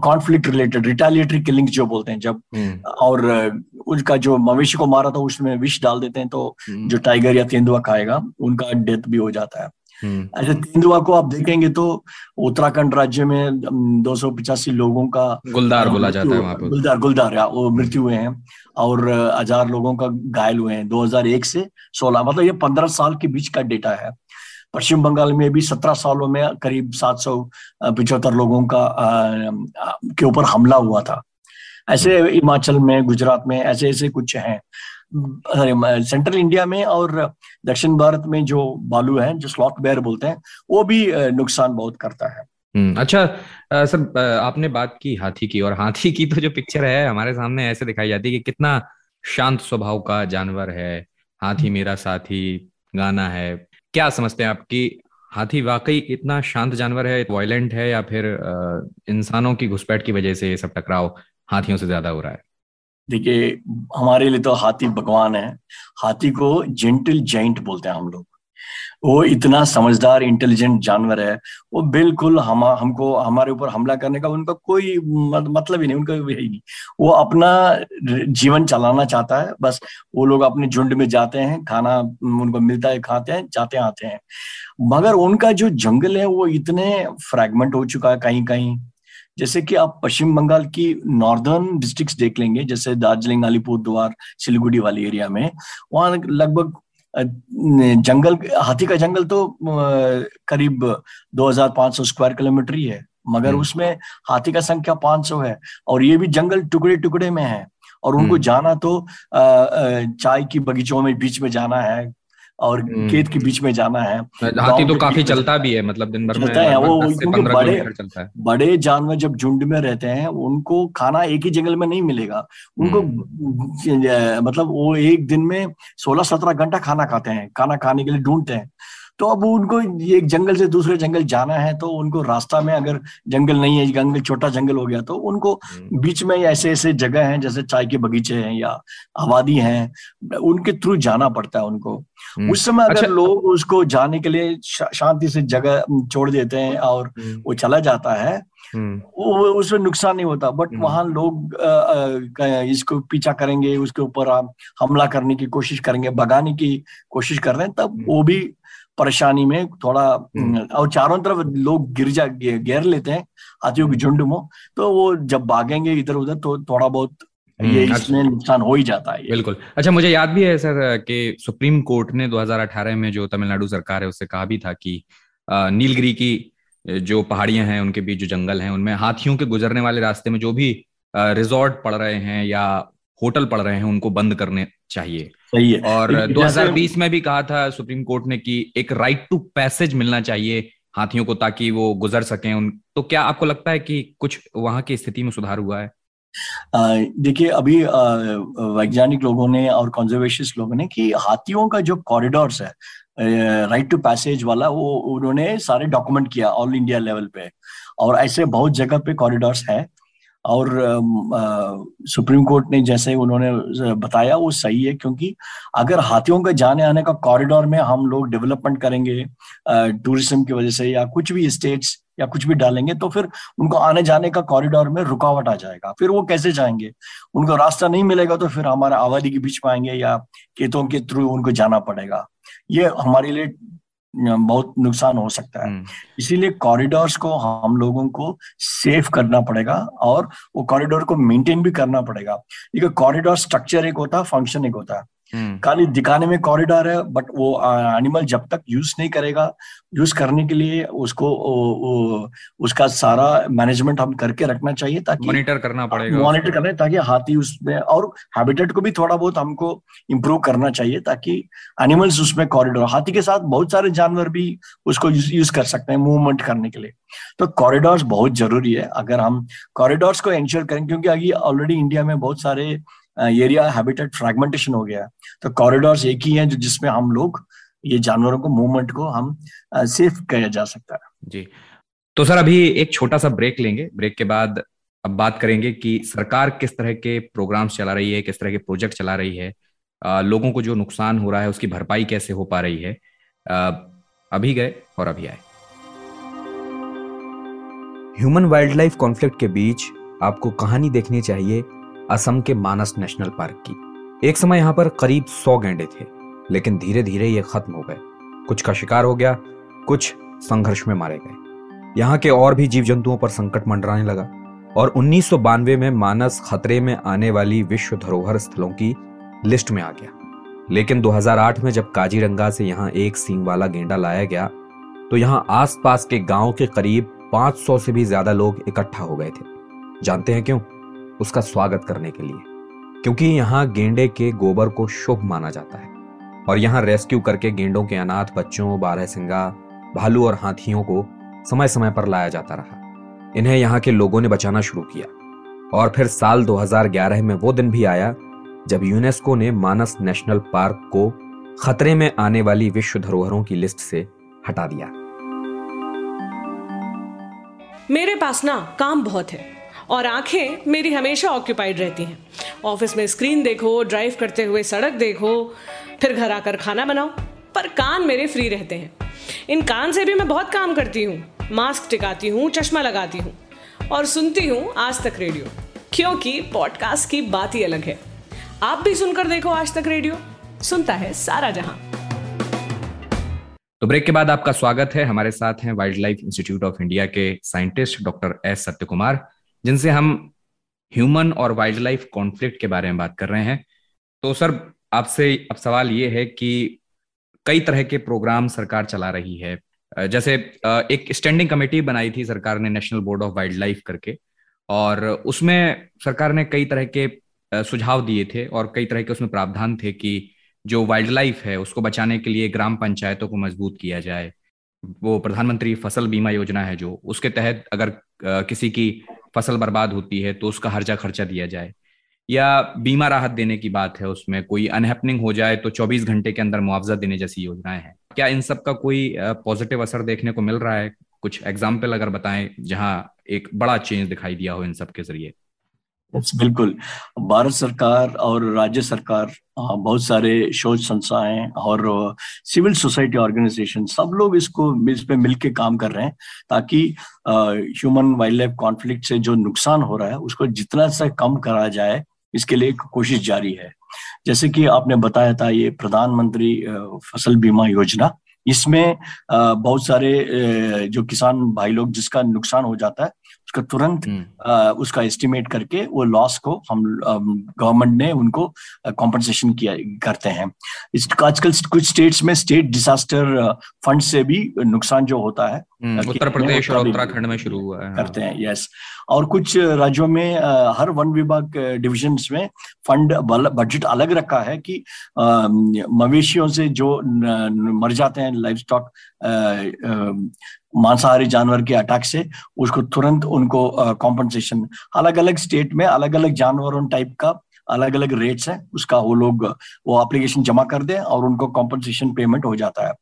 कॉन्फ्लिक्ट रिलेटेड रिटालिएटरी किलिंग जो बोलते हैं जब हम्म, और उसका जो मवेशी को मारा था उसमें विष डाल देते हैं तो जो टाइगर या तेंदुआ खाएगा उनका डेथ भी हो जाता है। हम्म, ऐसे तेंदुआ को आप देखेंगे तो उत्तराखंड राज्य में दो सौ पिचासी लोगों का गुलदार बोला जाता है वहाँ पर गुलदार गुलदार या वो मृत्यु हुए हैं और हज़ार लोगों का घायल हुए हैं। 2001 से 16 मतलब ये 15 साल के बीच का डेटा है। पश्चिम बंगाल में भी 17 सालों में करीब सात सौ पिछहत्तर लोगों का के ऊपर हमला हुआ था। ऐसे हिमाचल में गुजरात में ऐसे ऐसे कुछ हैं। सेंट्रल इंडिया में और दक्षिण भारत में जो बालू है जो स्लॉथ बेयर बोलते हैं वो भी नुकसान बहुत करता है। हम्म, अच्छा सर आपने बात की हाथी की और हाथी की तो जो पिक्चर है हमारे सामने ऐसे दिखाई जाती है कि कितना शांत स्वभाव का जानवर है। हाथी मेरा साथी गाना है। क्या समझते हैं आपकी हाथी वाकई इतना शांत जानवर है वायलेंट है या फिर इंसानों की घुसपैठ की वजह से ये सब टकराव हाथियों से ज़्यादा हो रहा है? देखिए, हमारे लिए तो हाथी भगवान है। हाथी को जेंटल जाइंट बोलते हैं हम लोग। वो इतना समझदार इंटेलिजेंट जानवर है। वो बिल्कुल हम, हमको, हमारे ऊपर हमला करने का उनका कोई मतलब ही नहीं, उनका यही नहीं। वो अपना जीवन चलाना चाहता है। बस वो लोग अपने झुंड में जाते हैं, खाना उनको मिलता है, खाते हैं, जाते आते हैं। मगर उनका जो जंगल है, वो इतने फ्रैगमेंट हो चुका है कहीं कहीं जैसे कि आप पश्चिम बंगाल की नॉर्दर्न डिस्ट्रिक्ट्स देख लेंगे जैसे दार्जिलिंग अलीपुरद्वार सिलीगुड़ी वाली एरिया में वहाँ लगभग जंगल हाथी का जंगल तो करीब 2500 स्क्वायर किलोमीटर ही है मगर हम्म। उसमें हाथी का संख्या 500 है और ये भी जंगल टुकड़े टुकड़े में है और उनको हम्म। जाना तो चाय की बगीचों में बीच में जाना है और हम्म। खेत के बीच में जाना है। हाथी तो काफ़ी चलता भी है मतलब दिन भर में चलता है, वो लगभग 10 से क्योंकि बड़े- बड़े जानवर जब झुंड में रहते हैं उनको खाना एक ही जंगल में नहीं मिलेगा। उनको मतलब वो एक दिन में सोलह सत्रह घंटा खाना खाते हैं खाना खाने के लिए ढूंढते हैं। तो अब उनको एक जंगल से दूसरे जंगल जाना है तो उनको रास्ता में अगर जंगल नहीं है जंगल छोटा जंगल हो गया तो उनको हम्म, बीच में ऐसे ऐसे जगह हैं जैसे चाय के बगीचे हैं या आबादी हैं उनके थ्रू जाना पड़ता है उनको हम्म। उस समय अगर अच्छा लोग उसको जाने के लिए शा- शांति से जगह छोड़ देते हैं और हम्म, वो चला जाता है उसमें नुकसान नहीं होता बट। वहाँ लोग अ, क- इसको पीछा करेंगे उसके ऊपर हमला करने की कोशिश करेंगे भगाने की कोशिश कर रहे हैं तब। वो भी परेशानी में थोड़ा हम्म। और चारों तरफ़ लोग गिर जा घेर लेते हैं हाथियों की झुंड में। तो वो जब भागेंगे इधर उधर तो थोड़ा बहुत ये हम्म, इसमें नुकसान हो ही जाता है बिल्कुल। अच्छा मुझे याद भी है सर कि सुप्रीम कोर्ट ने 2018 में जो तमिलनाडु सरकार है उससे कहा भी था कि नीलगिरी की जो पहाड़ियाँ हैं उनके बीच जो जंगल हैं उनमें हाथियों के गुजरने वाले रास्ते में जो भी रिजॉर्ट पड़ रहे हैं या होटल पड़ रहे हैं उनको बंद करने चाहिए। सही है। और जैसे- 2020 में भी कहा था सुप्रीम कोर्ट ने कि एक राइट टू पैसेज मिलना चाहिए हाथियों को ताकि वो गुजर सकें उन तो क्या आपको लगता है कि कुछ वहाँ की स्थिति में सुधार हुआ है? देखिए अभी वैज्ञानिक लोगों ने और कंजर्वेशनिस्ट लोगों ने कि हाथियों का जो कॉरिडोर्स है राइट टू पैसेज वाला वो उन्होंने सारे डॉक्यूमेंट किया ऑल इंडिया लेवल पे। और ऐसे बहुत जगह पे कॉरिडोर्स है और सुप्रीम कोर्ट ने जैसे उन्होंने बताया वो सही है क्योंकि अगर हाथियों के जाने आने का कॉरिडोर में हम लोग डेवलपमेंट करेंगे टूरिज़्म की वजह से या कुछ भी स्टेट्स या कुछ भी डालेंगे तो फिर उनको आने जाने का कॉरिडोर में रुकावट आ जाएगा। फिर वो कैसे जाएँगे? उनको रास्ता नहीं मिलेगा तो फिर हमारे आबादी के बीच में आएँगे या खेतों के थ्रू उनको जाना पड़ेगा। ये हमारे लिए बहुत नुकसान हो सकता है। इसीलिए कॉरिडोर्स को हम लोगों को सेफ़ करना पड़ेगा और वो कॉरिडोर को मेंटेन भी करना पड़ेगा। देखिए कॉरिडोर स्ट्रक्चर एक होता है फ़ंक्शन एक होता। है खाली दिखाने में कॉरिडोर है बट वो एनिमल जब तक यूज़ नहीं करेगा यूज़ करने के लिए उसको ओ, ओ, उसका सारा मैनेजमेंट हम करके रखना चाहिए ताकि मॉनिटर करना पड़ेगा मॉनिटर करना ताकि हाथी उसमें और हैबिटेट को भी थोड़ा बहुत हमको इम्प्रूव करना चाहिए ताकि एनिमल्स उसमें कॉरिडोर हाथी के साथ बहुत सारे जानवर भी उसको यूज़ कर सकते हैं मूवमेंट करने के लिए। तो कॉरिडोर्स बहुत ज़रूरी है अगर हम कॉरिडोर्स को एंश्योर करें क्योंकि अभी ऑलरेडी इंडिया में बहुत सारे एरिया हैबिटेट फ्रेगमेंटेशन हो गया। है तो कॉरिडोर्स एक ही है जो जिसमें हम लोग ये जानवरों को मूवमेंट को हम सेफ़ किया जा सकता है। जी। तो सर अभी एक छोटा सा ब्रेक लेंगे। ब्रेक के बाद अब बात करेंगे कि सरकार किस तरह के प्रोग्राम्स चला रही है किस तरह के प्रोजेक्ट चला रही है। आ, लोगों को जो नुकसान हो रहा है उसकी भरपाई कैसे हो पा रही है। आ, अभी गए और अभी आए। ह्यूमन वाइल्ड लाइफ कॉन्फ्लिक्ट के बीच आपको कहानी देखनी चाहिए असम के मानस नेशनल पार्क की। एक समय यहाँ पर करीब सौ गेंडे थे, लेकिन धीरे धीरे ये खत्म हो गए। कुछ का शिकार हो गया, कुछ संघर्ष में मारे गए। यहाँ के और भी जीव जंतुओं पर संकट मंडराने लगा, और उन्नीस सौ बानवे में मानस खतरे में आने वाली विश्व धरोहर स्थलों की लिस्ट में आ गया। लेकिन 2008 में जब काजीरंगा से यहाँ एक सींग वाला गेंडा लाया गया तो यहाँ आसपास के गाँव के करीब 500 से भी ज़्यादा लोग इकट्ठा हो गए थे। जानते हैं क्यों? उसका स्वागत करने के लिए। क्योंकि यहाँ गेंडे के गोबर को शुभ माना जाता है। और यहाँ रेस्क्यू करके गेंडों के अनाथ बच्चों, बारह सिंगा, भालू और हाथियों को समय समय पर लाया जाता रहा। इन्हें यहाँ के लोगों ने बचाना शुरू किया। और फिर साल 2011 में वो दिन भी आया, जब यूनेस्को ने मानस नेशनल पार्क को खतरे में आने वाली विश्व धरोहरों की लिस्ट से हटा दिया। मेरे पास ना काम बहुत है। और आँखें मेरी हमेशा ऑक्यूपाइड रहती हैं। ऑफ़िस में स्क्रीन देखो ड्राइव करते हुए सड़क देखो, फिर घर आकर खाना बनाओ, पर कान मेरे फ्री रहते हैं। इन कान से भी मैं बहुत काम करती हूँ। मास्क टिकाती हूँ, चश्मा लगाती हूँ और सुनती हूँ आज तक रेडियो क्योंकि पॉडकास्ट की बात ही अलग है। आप भी सुनकर देखो आज तक रेडियो सुनता है सारा जहाँ। तो ब्रेक के बाद आपका स्वागत है। हमारे साथ हैं wild life institute of India के scientist doctor S Satya Kumar जिनसे हम ह्यूमन और वाइल्ड लाइफ कॉन्फ्लिक्ट के बारे में बात कर रहे हैं। तो सर, आपसे अब सवाल ये है कि कई तरह के प्रोग्राम सरकार चला रही है। जैसे एक स्टैंडिंग कमेटी बनाई थी सरकार ने, national board of wild life करके। और उसमें सरकार ने कई तरह के सुझाव दिए थे और कई तरह के उसमें प्रावधान थे कि जो वाइल्ड लाइफ है, उसको बचाने के लिए ग्राम पंचायतों को मज़बूत किया जाए। वो प्रधानमंत्री फ़सल बीमा योजना है जो, उसके तहत अगर किसी की फ़सल बर्बाद होती है तो उसका हर्जा खर्चा दिया जाए। या बीमा राहत देने की बात है उसमें, कोई अनहैपनिंग हो जाए तो 24 घंटे के अंदर मुआवजा देने जैसी योजनाएँ हैं। क्या इन सब का कोई पॉजिटिव असर देखने को मिल रहा है? कुछ एग्ज़ाम्पल अगर बताएँ जहाँ एक बड़ा चेंज दिखाई दिया हो इन सब के ज़रिए। बिल्कुल। भारत सरकार और राज्य सरकार बहुत सारे शोध संस्थाएँ और सिविल सोसाइटी ऑर्गेनाइजेशन सब लोग इसको इस पे मिलके काम कर रहे हैं ताकि ह्यूमन वाइल्ड लाइफ कॉन्फ्लिक्ट से जो नुकसान हो रहा है उसको जितना से कम करा जाए, इसके लिए एक कोशिश जारी है। जैसे कि आपने बताया था ये प्रधानमंत्री फ़सल बीमा योजना, इसमें बहुत सारे जो किसान भाई लोग जिसका नुकसान हो जाता है उसका तुरंत आ, उसका एस्टिमेट करके वो लॉस को हम गवर्नमेंट ने उनको कॉम्पनसेशन किया करते हैं। आजकल कुछ स्टेट्स में स्टेट डिजास्टर फंड से भी नुकसान जो होता है हम्म, उत्तर प्रदेश और उत्तराखंड में शुरू हुआ है करते हैं यस और कुछ राज्यों में हर वन विभाग डिविजन में फंड बजट अलग रखा है कि मवेशियों से जो मर जाते हैं लाइफ स्टॉक मांसाहारी जानवर के अटैक से उसको तुरंत उनको कॉम्पनसेशन अलग अलग स्टेट में अलग अलग जानवरों टाइप का अलग अलग रेट्स है उसका वो लोग वो एप्लीकेशन जमा कर दे और उनको कॉम्पनसेशन पेमेंट हो जाता है।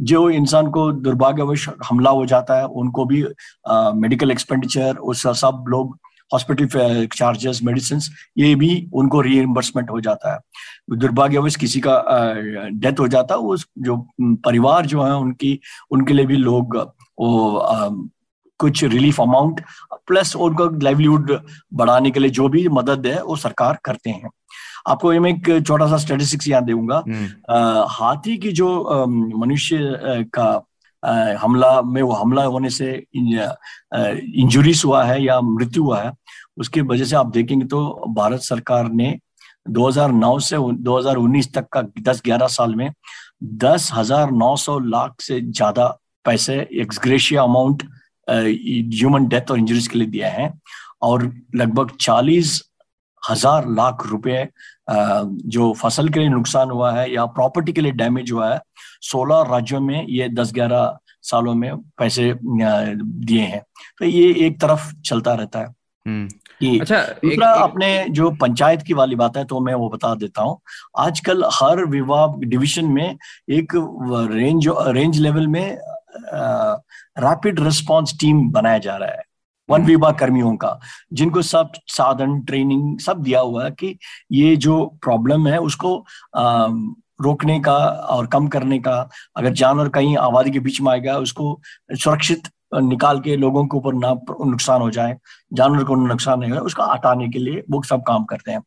जो इंसान को दुर्भाग्यवश हमला हो जाता है, उनको भी मेडिकल एक्सपेंडिचर उस सब लोग हॉस्पिटल चार्जेस मेडिसिन ये भी उनको रीइम्बर्समेंट हो जाता है। दुर्भाग्यवश किसी का डेथ हो जाता है, उस जो परिवार जो है, उनकी, उनके लिए भी लोग, वो कुछ रिलीफ अमाउंट प्लस उनका लाइवलीहुड बढ़ाने के लिए जो भी मदद है वो सरकार करते हैं आपको मैं एक छोटा सा स्टेटिस्टिक्स यहाँ दूँगा हम्म। हाथी की जो मनुष्य का हमला में वो हमला होने से इंजुरीज हुआ है या मृत्यु हुआ है उसके वजह से आप देखेंगे तो भारत सरकार ने 2009 से 2019 तक का 10-11 साल में दस हज़ार नौ सौ लाख से ज़्यादा पैसे ex gratia amount human death और इंजरीज के लिए दिया है। और लगभग चालीस हज़ार लाख रुपए जो फ़सल के लिए नुकसान हुआ है या प्रॉपर्टी के लिए डैमेज हुआ है सोलह राज्यों में ये दस ग्यारह सालों में पैसे दिए हैं। तो ये एक तरफ़ चलता रहता है। हम्म। कि अच्छा दूसरा अपने जो पंचायत की वाली बात है तो मैं वो बता देता हूँ। आजकल हर विभाग डिवीज़न में एक रेंज रेंज लेवल में रैपिड रिस्पॉन्स टीम बनाया जा रहा है। वन विभाग कर्मियों का जिनको सब साधन ट्रेनिंग सब दिया हुआ है कि ये जो प्रॉब्लम है उसको आ, रोकने का और कम करने का अगर जानवर कहीं आबादी के बीच में आएगा उसको सुरक्षित निकाल के लोगों के ऊपर ना नुकसान हो जाए जानवर को नुकसान नहीं हो उसका हटाने के लिए वो सब काम करते हैं।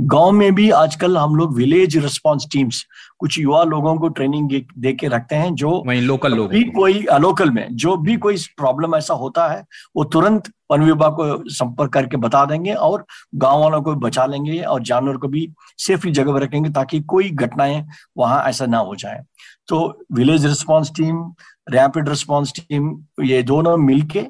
गाँव में भी आजकल हम लोग विलेज रिस्पांस टीम्स कुछ युवा लोगों को ट्रेनिंग दे के रखते हैं जो लोकल लोग भी कोई लोकल में जो भी कोई प्रॉब्लम ऐसा होता है वो तुरंत वन विभाग को संपर्क करके बता देंगे और गाँव वालों को बचा लेंगे और जानवर को भी सेफली जगह पर रखेंगे ताकि कोई घटनाएँ वहाँ ऐसा ना हो जाए। तो village response team rapid response team ये दोनों मिलके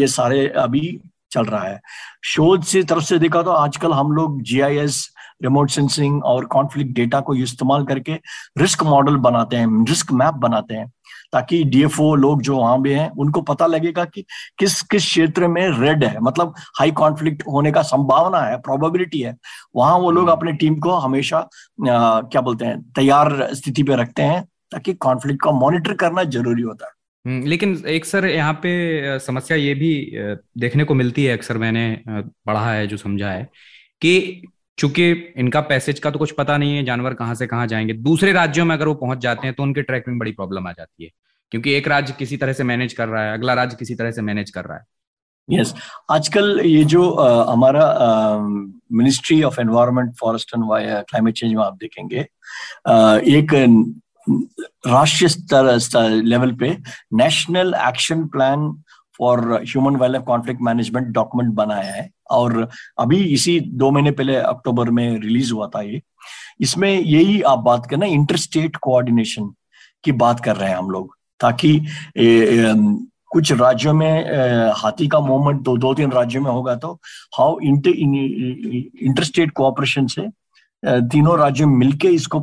ये सारे अभी चल रहा है। शोध से तरफ़ से देखा तो आजकल हम लोग जीआईएस रिमोट सेंसिंग और कॉन्फ्लिक्ट डेटा को इस्तेमाल करके रिस्क मॉडल बनाते हैं रिस्क मैप बनाते हैं। ताकि डीएफओ लोग जो वहाँ भी हैं उनको पता लगेगा कि किस किस क्षेत्र में रेड है। मतलब हाई कॉन्फ्लिक्ट होने का संभावना है प्रोबेबिलिटी है। वहाँ वो लोग हम्म। अपने टीम को हमेशा आ, क्या बोलते हैं तैयार स्थिति पे रखते हैं ताकि कॉन्फ्लिक्ट को मॉनिटर करना ज़रूरी होता है। हम्म, लेकिन एक सर यहाँ पे समस्या ये भी देखने को मिलती है अक्सर मैंने पढ़ा है जो समझा है कि चूँकि इनका पैसेज का तो कुछ पता नहीं है जानवर कहाँ से कहाँ जाएँगे दूसरे राज्यों में अगर वो पहुँच जाते हैं तो उनके ट्रैक में बड़ी प्रॉब्लम आ जाती है क्योंकि एक राज्य किसी तरह से मैनेज कर रहा है अगला राज्य किसी तरह से मैनेज कर रहा है यस yes. आजकल ये जो आ, हमारा ministry of environment forest and climate change में आप देखेंगे आ, एक राष्ट्रीय स्तर लेवल पे national action plan for human wild conflict management document बनाया है। और अभी इसी दो महीने पहले अक्टूबर में रिलीज़ हुआ था ये। इसमें यही आप बात करना इंटर स्टेट कोऑर्डिनेशन की बात कर रहे हैं हम लोग ताकि ए, ए, कुछ राज्यों में हाथी का मूवमेंट दो दो तीन राज्यों में होगा तो how inter inter state cooperation से तीनों राज्यों मिलके इसको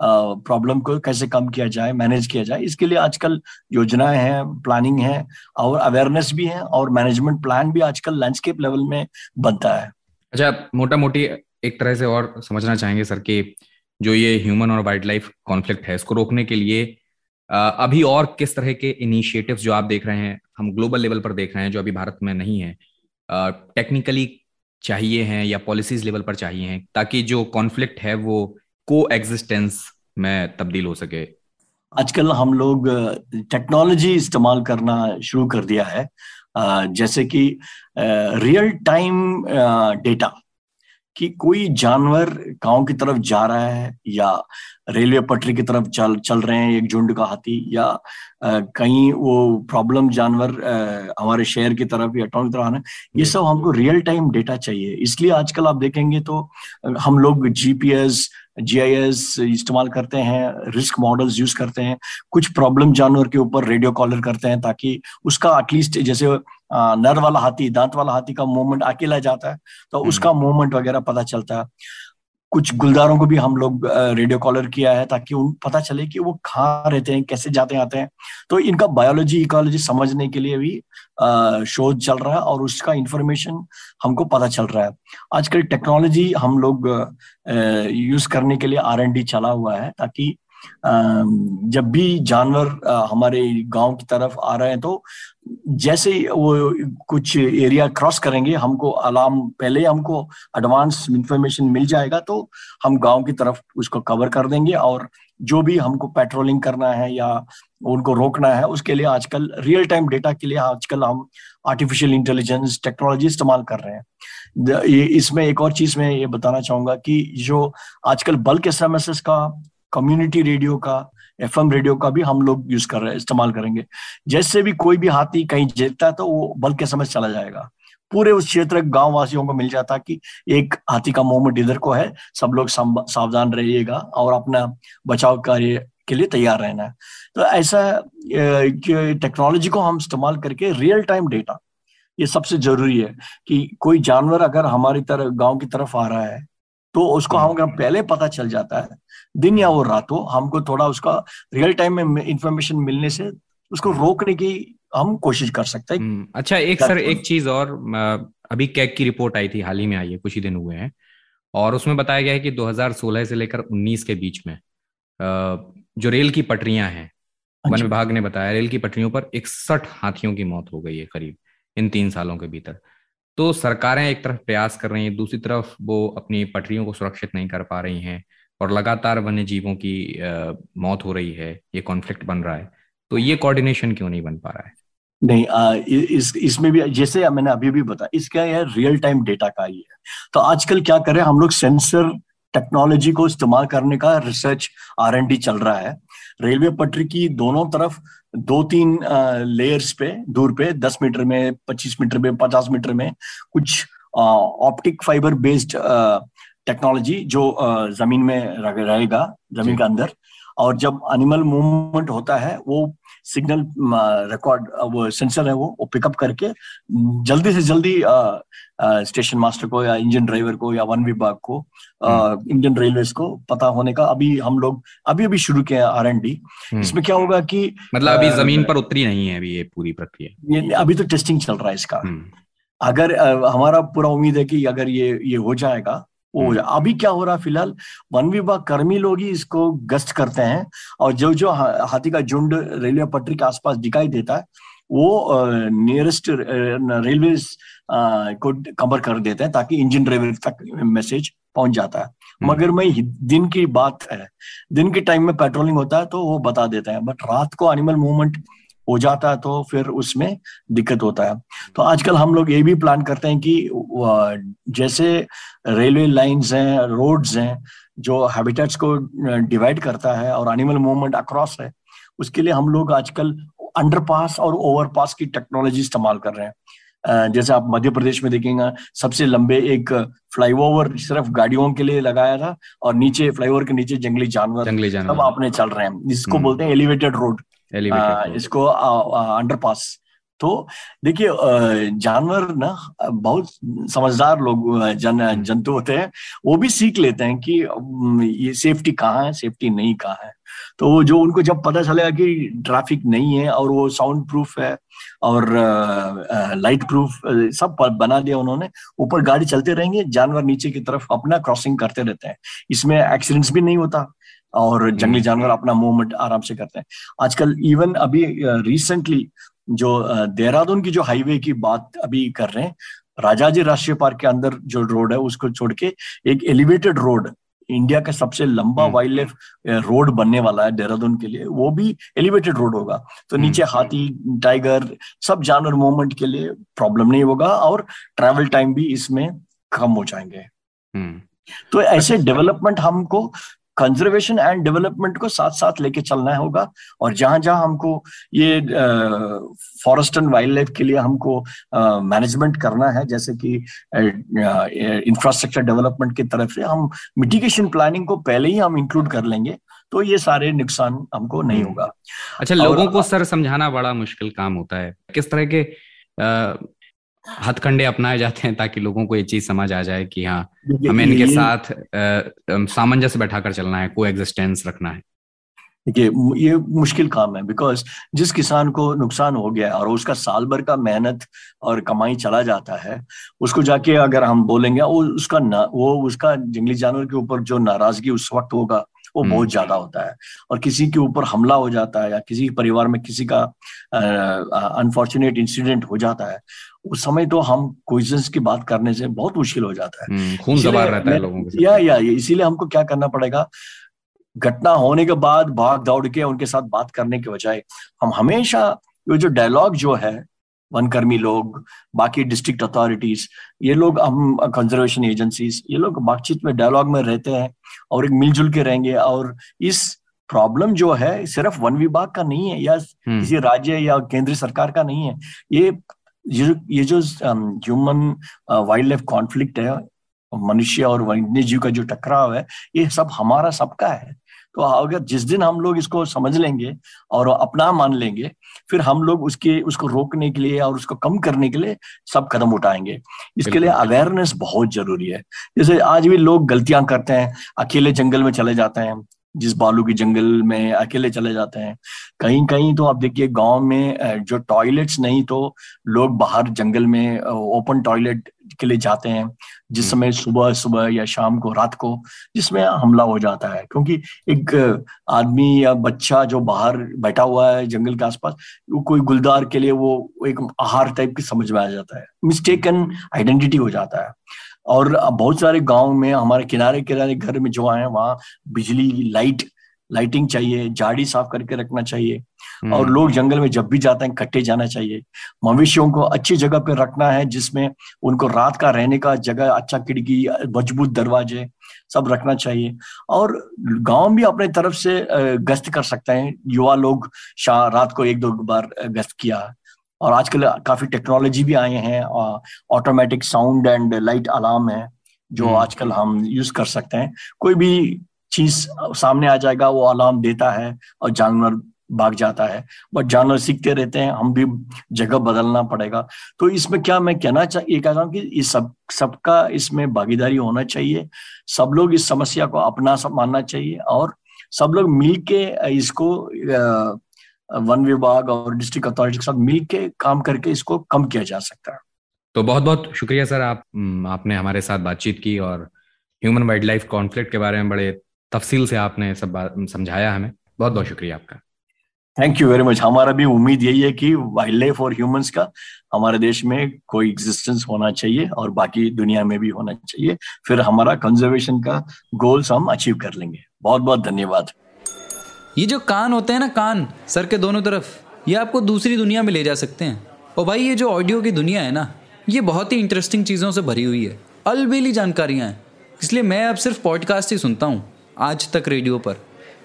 प्रॉब्लम को कैसे कम किया जाए मैनेज किया जाए, इसके लिए आजकल योजनाएँ हैं प्लानिंग है और अवेयरनेस भी है और मैनेजमेंट प्लान भी आजकल लैंडस्केप लेवल में बनता है। अच्छा मोटा मोटी एक तरह से और समझना चाहेंगे सर कि जो ये ह्यूमन और वाइल्ड लाइफ कॉन्फ्लिक्ट है, इसको रोकने के लिए अभी और किस तरह के इनिशिएटिव्स जो आप देख रहे हैं, हम ग्लोबल लेवल पर देख रहे हैं, जो अभी भारत में नहीं है टेक्निकली चाहिए हैं या पॉलिसीज़ लेवल पर चाहिए हैं, ताकि जो कॉन्फ्लिक्ट है वो को एग्जिस्टेंस में तब्दील हो सके। आजकल हम लोग टेक्नोलॉजी इस्तेमाल करना शुरू कर दिया है। जैसे कि रियल टाइम डेटा। कि कोई जानवर गाँव की तरफ़ जा रहा है या रेलवे पटरी की तरफ़ चल चल रहे हैं एक झुंड का हाथी या कहीं वो प्रॉब्लम जानवर हमारे शहर की तरफ़ या टाउन की तरफ़ आना ये सब हमको रियल टाइम डेटा चाहिए। इसलिए आजकल आप देखेंगे तो हम लोग जीपीएस जीआईएस इस्तेमाल करते हैं रिस्क मॉडल्स यूज़ करते हैं कुछ प्रॉब्लम जानवर के ऊपर रेडियो कॉलर करते हैं ताकि उसका एटलीस्ट जैसे नर वाला हाथी दांत वाला हाथी का मूवमेंट अकेला जाता है तो हम्म। उसका मूवमेंट वगैरह पता चलता है। कुछ गुलदारों को भी हम लोग रेडियो कॉलर किया है ताकि उन पता चले कि वो कहाँ रहते हैं कैसे जाते आते हैं। तो इनका बायोलॉजी इकोलॉजी समझने के लिए भी शोध चल रहा है और उसका इंफॉर्मेशन हमको पता चल रहा है। आजकल टेक्नोलॉजी हम लोग यूज़ करने के लिए आर चला हुआ है ताकि जब भी जानवर हमारे गाँव की तरफ़ आ रहे हैं तो जैसे वो कुछ एरिया क्रॉस करेंगे, हमको अलार्म, पहले हमको एडवांस इंफॉर्मेशन मिल जाएगा तो हम गाँव की तरफ़ उसको कवर कर देंगे और जो भी हमको पेट्रोलिंग करना है या उनको रोकना है, उसके लिए आजकल रियल टाइम डेटा के लिए आजकल हम आर्टिफिशियल इंटेलिजेंस टेक्नोलॉजी इस्तेमाल कर रहे हैं। इसमें एक और चीज़ मैं ये बताना चाहूँगा कि जो आजकल बल्क एस का कम्युनिटी रेडियो का एफएम रेडियो का भी हम लोग यूज़ कर रहे हैं, इस्तेमाल करेंगे। जैसे भी कोई भी हाथी कहीं जीतता है तो वो बल के समझ चला जाएगा। पूरे उस क्षेत्र गाँव वासियों को मिल जाता कि एक हाथी का मूवमेंट इधर को है, सब लोग सावधान रहिएगा और अपना बचाव कार्य के लिए तैयार रहना है। तो ऐसा टेक्नोलॉजी को हम इस्तेमाल करके रियल टाइम डेटा ये सबसे ज़रूरी है कि कोई जानवर अगर हमारी तरफ़ गाँव की तरफ़ आ रहा है तो उसको हम अगर पहले पता चल जाता है दिन या वो रात हो हमको थोड़ा उसका रियल टाइम में इंफॉर्मेशन मिलने से उसको रोकने की हम कोशिश कर सकते हैं। हम्म, अच्छा एक सर एक चीज़ और अभी कैक की रिपोर्ट आई थी हाल ही में आई है कुछ ही दिन हुए हैं और उसमें बताया गया है कि 2016 से लेकर 19 के बीच में जो रेल की पटरियाँ हैं हाँ वन विभाग ने बताया रेल की पटरियों पर इकसठ हाथियों की मौत हो गई है करीब इन तीन सालों के भीतर। तो सरकारें एक तरफ़ प्रयास कर रही हैं दूसरी तरफ़ वो अपनी पटरियों को सुरक्षित नहीं कर पा रही हैं और लगातार वन्य जीवों की मौत हो रही है ये कॉन्फ्लिक्ट बन रहा है। तो ये कोऑर्डिनेशन क्यों नहीं बन पा रहा है? नहीं आ, इस इसमें भी जैसे मैंने अभी भी बताया इसका यह रियल टाइम डेटा का ही है। तो आजकल क्या करें हम लोग सेंसर टेक्नोलॉजी को इस्तेमाल करने का रिसर्च आर एन डी चल रहा है। रेलवे पटरी की दोनों तरफ़ दो तीन लेयर्स पे दूर पे दस मीटर में पच्चीस मीटर में पचास मीटर में कुछ ऑप्टिक फाइबर बेस्ड टेक्नोलॉजी जो ज़मीन में रहेगा ज़मीन के अंदर। और जब एनिमल मूवमेंट होता है वो सिग्नल रिकॉर्ड वो सेंसर है वो वो पिकअप करके जल्दी से जल्दी स्टेशन मास्टर को या इंजन ड्राइवर को या वन विभाग को इंडियन रेलवे को पता होने का अभी हम लोग अभी अभी शुरू किया आर एन डी इसमें क्या होगा कि मतलब अभी ज़मीन पर उतरी नहीं है अभी ये पूरी प्रक्रिया। अभी तो टेस्टिंग चल रहा है इसका। हम्म। अगर हमारा पूरा उम्मीद है कि अगर ये ये हो जाएगा वो हो। जाए अभी क्या हो रहा है फ़िलहाल वन विभाग कर्मी लोग ही इसको गश्त करते हैं और जो जो हाथी का झुंड रेलवे पटरी के आसपास दिखाई देता है वो नियरेस्ट रेलवे को कवर कर देते हैं ताकि इंजन ड्राइवर तक मैसेज पहुँच जाता है हम्म। मगर मैं दिन की बात है दिन के टाइम में पेट्रोलिंग होता है तो वो बता देते हैं बट रात को एनिमल मूवमेंट हो जाता है तो फिर उसमें दिक्कत होता है। तो आजकल हम लोग ये भी प्लान करते हैं कि जैसे रेलवे लाइंस हैं रोड्स हैं जो हैबिटेट्स को डिवाइड करता है और एनिमल मूवमेंट अक्रॉस है उसके लिए हम लोग आजकल अंडरपास और ओवरपास की टेक्नोलॉजी इस्तेमाल कर रहे हैं। जैसे आप मध्य प्रदेश में देखेंगे सबसे लंबे एक फ्लाईओवर सिर्फ़ गाड़ियों के लिए लगाया था और नीचे फ्लाईओवर के नीचे जंगली जानवर जंगली जानवर। सब आपने चल रहे हैं। जिसको हम्म। बोलते हैं एलिवेटेड रोड इसको अंडरपास तो देखिए जानवर ना बहुत समझदार लोग जन हम्म। जंतु होते हैं। वो भी सीख लेते हैं कि ये सेफ्टी कहाँ है सेफ्टी नहीं कहाँ है। तो वो जो उनको जब पता चलेगा कि ट्रैफ़िक नहीं है और वो साउंड प्रूफ है और लाइट प्रूफ सब बना दिया उन्होंने ऊपर गाड़ी चलते रहेंगे जानवर नीचे की तरफ़ अपना क्रॉसिंग करते रहते हैं। इसमें एक्सीडेंट्स भी नहीं होता। और जंगली जानवर अपना मूवमेंट आराम से करते हैं। आजकल इवन अभी रिसेंटली जो देहरादून की जो हाईवे की बात अभी कर रहे हैं राजाजी राष्ट्रीय पार्क के अंदर जो रोड है उसको छोड़ के एक एलिवेटेड रोड इंडिया का सबसे लंबा वाइल्ड लाइफ रोड बनने वाला है देहरादून के लिए। वो भी एलिवेटेड रोड होगा। तो नीचे हाथी टाइगर सब जानवर मूवमेंट के लिए प्रॉब्लम नहीं होगा और ट्रैवल टाइम भी इसमें कम हो जाएँगे। तो ऐसे डेवलपमेंट हमको कंजर्वेशन एंड डेवलपमेंट को साथ साथ लेके चलना होगा। और जहाँ जहाँ हमको ये फॉरेस्ट एंड वाइल्ड लाइफ के लिए हमको मैनेजमेंट करना है जैसे कि इंफ्रास्ट्रक्चर डेवलपमेंट की तरफ़ से हम मिटिगेशन प्लानिंग को पहले ही हम इंक्लूड कर लेंगे तो ये सारे नुकसान हमको नहीं हम्म। होगा। अच्छा लोगों को सर समझाना बड़ा मुश्किल काम होता है। किस तरह के हथकंडे अपनाए जाते हैं ताकि लोगों को ये चीज़ समझ आ जाए कि हाँ हमें इनके साथ सामंजस्य बैठाकर चलना है को एग्जिस्टेंस रखना है। देखिए ये मुश्किल काम है बिकॉज़ जिस किसान को नुकसान हो गया और उसका साल भर का मेहनत और कमाई चला जाता है उसको जाके अगर हम बोलेंगे वो उसका न, वो उसका जंगली जानवर के ऊपर जो नाराज़गी उस वक्त होगा वो हम्म। बहुत ज़्यादा होता है और किसी के ऊपर हमला हो जाता है या किसी परिवार में किसी का अनफॉर्चुनेट इंसिडेंट हो जाता है उस समय तो हम क्वेश्चंस की बात करने से बहुत मुश्किल हो जाता है। हम्म, खून रहता है लोगों के या या इसीलिए हमको क्या करना पड़ेगा? घटना होने के बाद भाग दौड़ के उनके साथ बात करने के बजाय हम हमेशा ये जो डायलॉग जो है वनकर्मी लोग बाकी डिस्ट्रिक्ट अथॉरिटीज ये लोग हम कंजर्वेशन एजेंसीज ये लोग बातचीत में डायलॉग में रहते हैं और एक मिलजुल के रहेंगे और इस प्रॉब्लम जो है सिर्फ़ वन विभाग का नहीं है या हम्म। किसी राज्य या केंद्र सरकार का नहीं है ये ये ये जो ह्यूमन वाइल्ड लाइफ कॉन्फ्लिक्ट है मनुष्य और वन्य जीव का जो टकराव है ये सब हमारा सबका है तो अगर जिस दिन हम लोग इसको समझ लेंगे और अपना मान लेंगे फिर हम लोग उसके उसको रोकने के लिए और उसको कम करने के लिए सब कदम उठाएँगे। इसके लिए अवेयरनेस बहुत ज़रूरी है। जैसे आज भी लोग गलतियाँ करते हैं अकेले जंगल में चले जाते हैं जिस बालू के जंगल में अकेले चले जाते हैं। कहीं कहीं तो आप देखिए गाँव में जो टॉयलेट्स नहीं तो लोग बाहर जंगल में ओपन टॉयलेट के लिए जाते हैं जिस समय सुबह सुबह या शाम को रात को जिसमें हमला हो जाता है। क्योंकि एक आदमी या बच्चा जो बाहर बैठा हुआ है जंगल के आसपास वो कोई गुलदार के लिए वो एक आहार टाइप की समझ में आ जाता है। मिस्टेकन आइडेंटिटी हो जाता है। और बहुत सारे गाँव में हमारे किनारे किनारे घर में जो आए वहाँ बिजली लाइट लाइटिंग चाहिए झाड़ी साफ़ करके रखना चाहिए। और लोग जंगल में जब भी जाते हैं कट्टे जाना चाहिए। मवेशियों को अच्छी जगह पे रखना है जिसमें उनको रात का रहने का जगह अच्छा खिड़की मज़बूत दरवाजे सब रखना चाहिए। और गाँव भी अपने तरफ़ से गश्त कर सकते हैं। युवा लोग शाह रात को एक दो बार गश्त किया। और आजकल काफ़ी टेक्नोलॉजी भी आए हैं automatic sound and light alarm है जो आजकल हम यूज़ कर सकते हैं। कोई भी चीज़ सामने आ जाएगा वो अलार्म देता है और जानवर भाग जाता है। बट जानवर सीखते रहते हैं हम भी जगह बदलना पड़ेगा। तो इसमें क्या मैं कहना चाहिए कह रहा हूँ कि इस सब सबका इसमें भागीदारी होना चाहिए। सब लोग इस समस्या को अपना सब मानना चाहिए और सब लोग मिल के इसको वन विभाग और डिस्ट्रिक्ट अथॉरिटी के साथ मिल के काम करके इसको कम किया जा सकता है। तो बहुत बहुत शुक्रिया सर आप आपने हमारे साथ बातचीत की और ह्यूमन वाइल्ड लाइफ कॉन्फ्लिक्ट के बारे में बड़े तफसील से आपने सब बात समझाया हमें। बहुत बहुत शुक्रिया आपका। थैंक यू वेरी मच हमारा भी उम्मीद यही है कि वाइल्ड लाइफ और ह्यूमंस का हमारे देश में कोई एग्जिस्टेंस होना चाहिए और बाकी दुनिया में भी होना चाहिए। फिर हमारा कंजर्वेशन का गोल्स हम अचीव कर लेंगे। बहुत बहुत धन्यवाद। ये जो कान होते हैं ना, कान, सर के दोनों तरफ़, ये आपको दूसरी दुनिया में ले जा सकते हैं। और भाई, ये जो ऑडियो की दुनिया है ना, ये बहुत ही इंटरेस्टिंग चीज़ों से भरी हुई है। अलबेली जानकारियाँ हैं। इसलिए मैं अब सिर्फ़ पॉडकास्ट ही सुनता हूँ, आज तक रेडियो पर।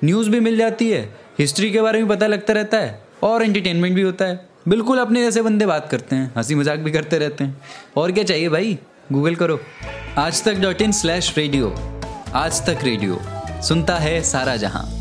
न्यूज़ भी मिल जाती है हिस्ट्री के बारे में पता लगता रहता है, और एंटरटेनमेंट भी होता है। बिल्कुल अपने जैसे बंदे बात करते हैं, हँसी मज़ाक भी करते रहते हैं। और क्या चाहिए भाई? गूगल करो। आज तक डॉट इन स्लैश रेडियो आज तक रेडियो सुनता है सारा जहाँ।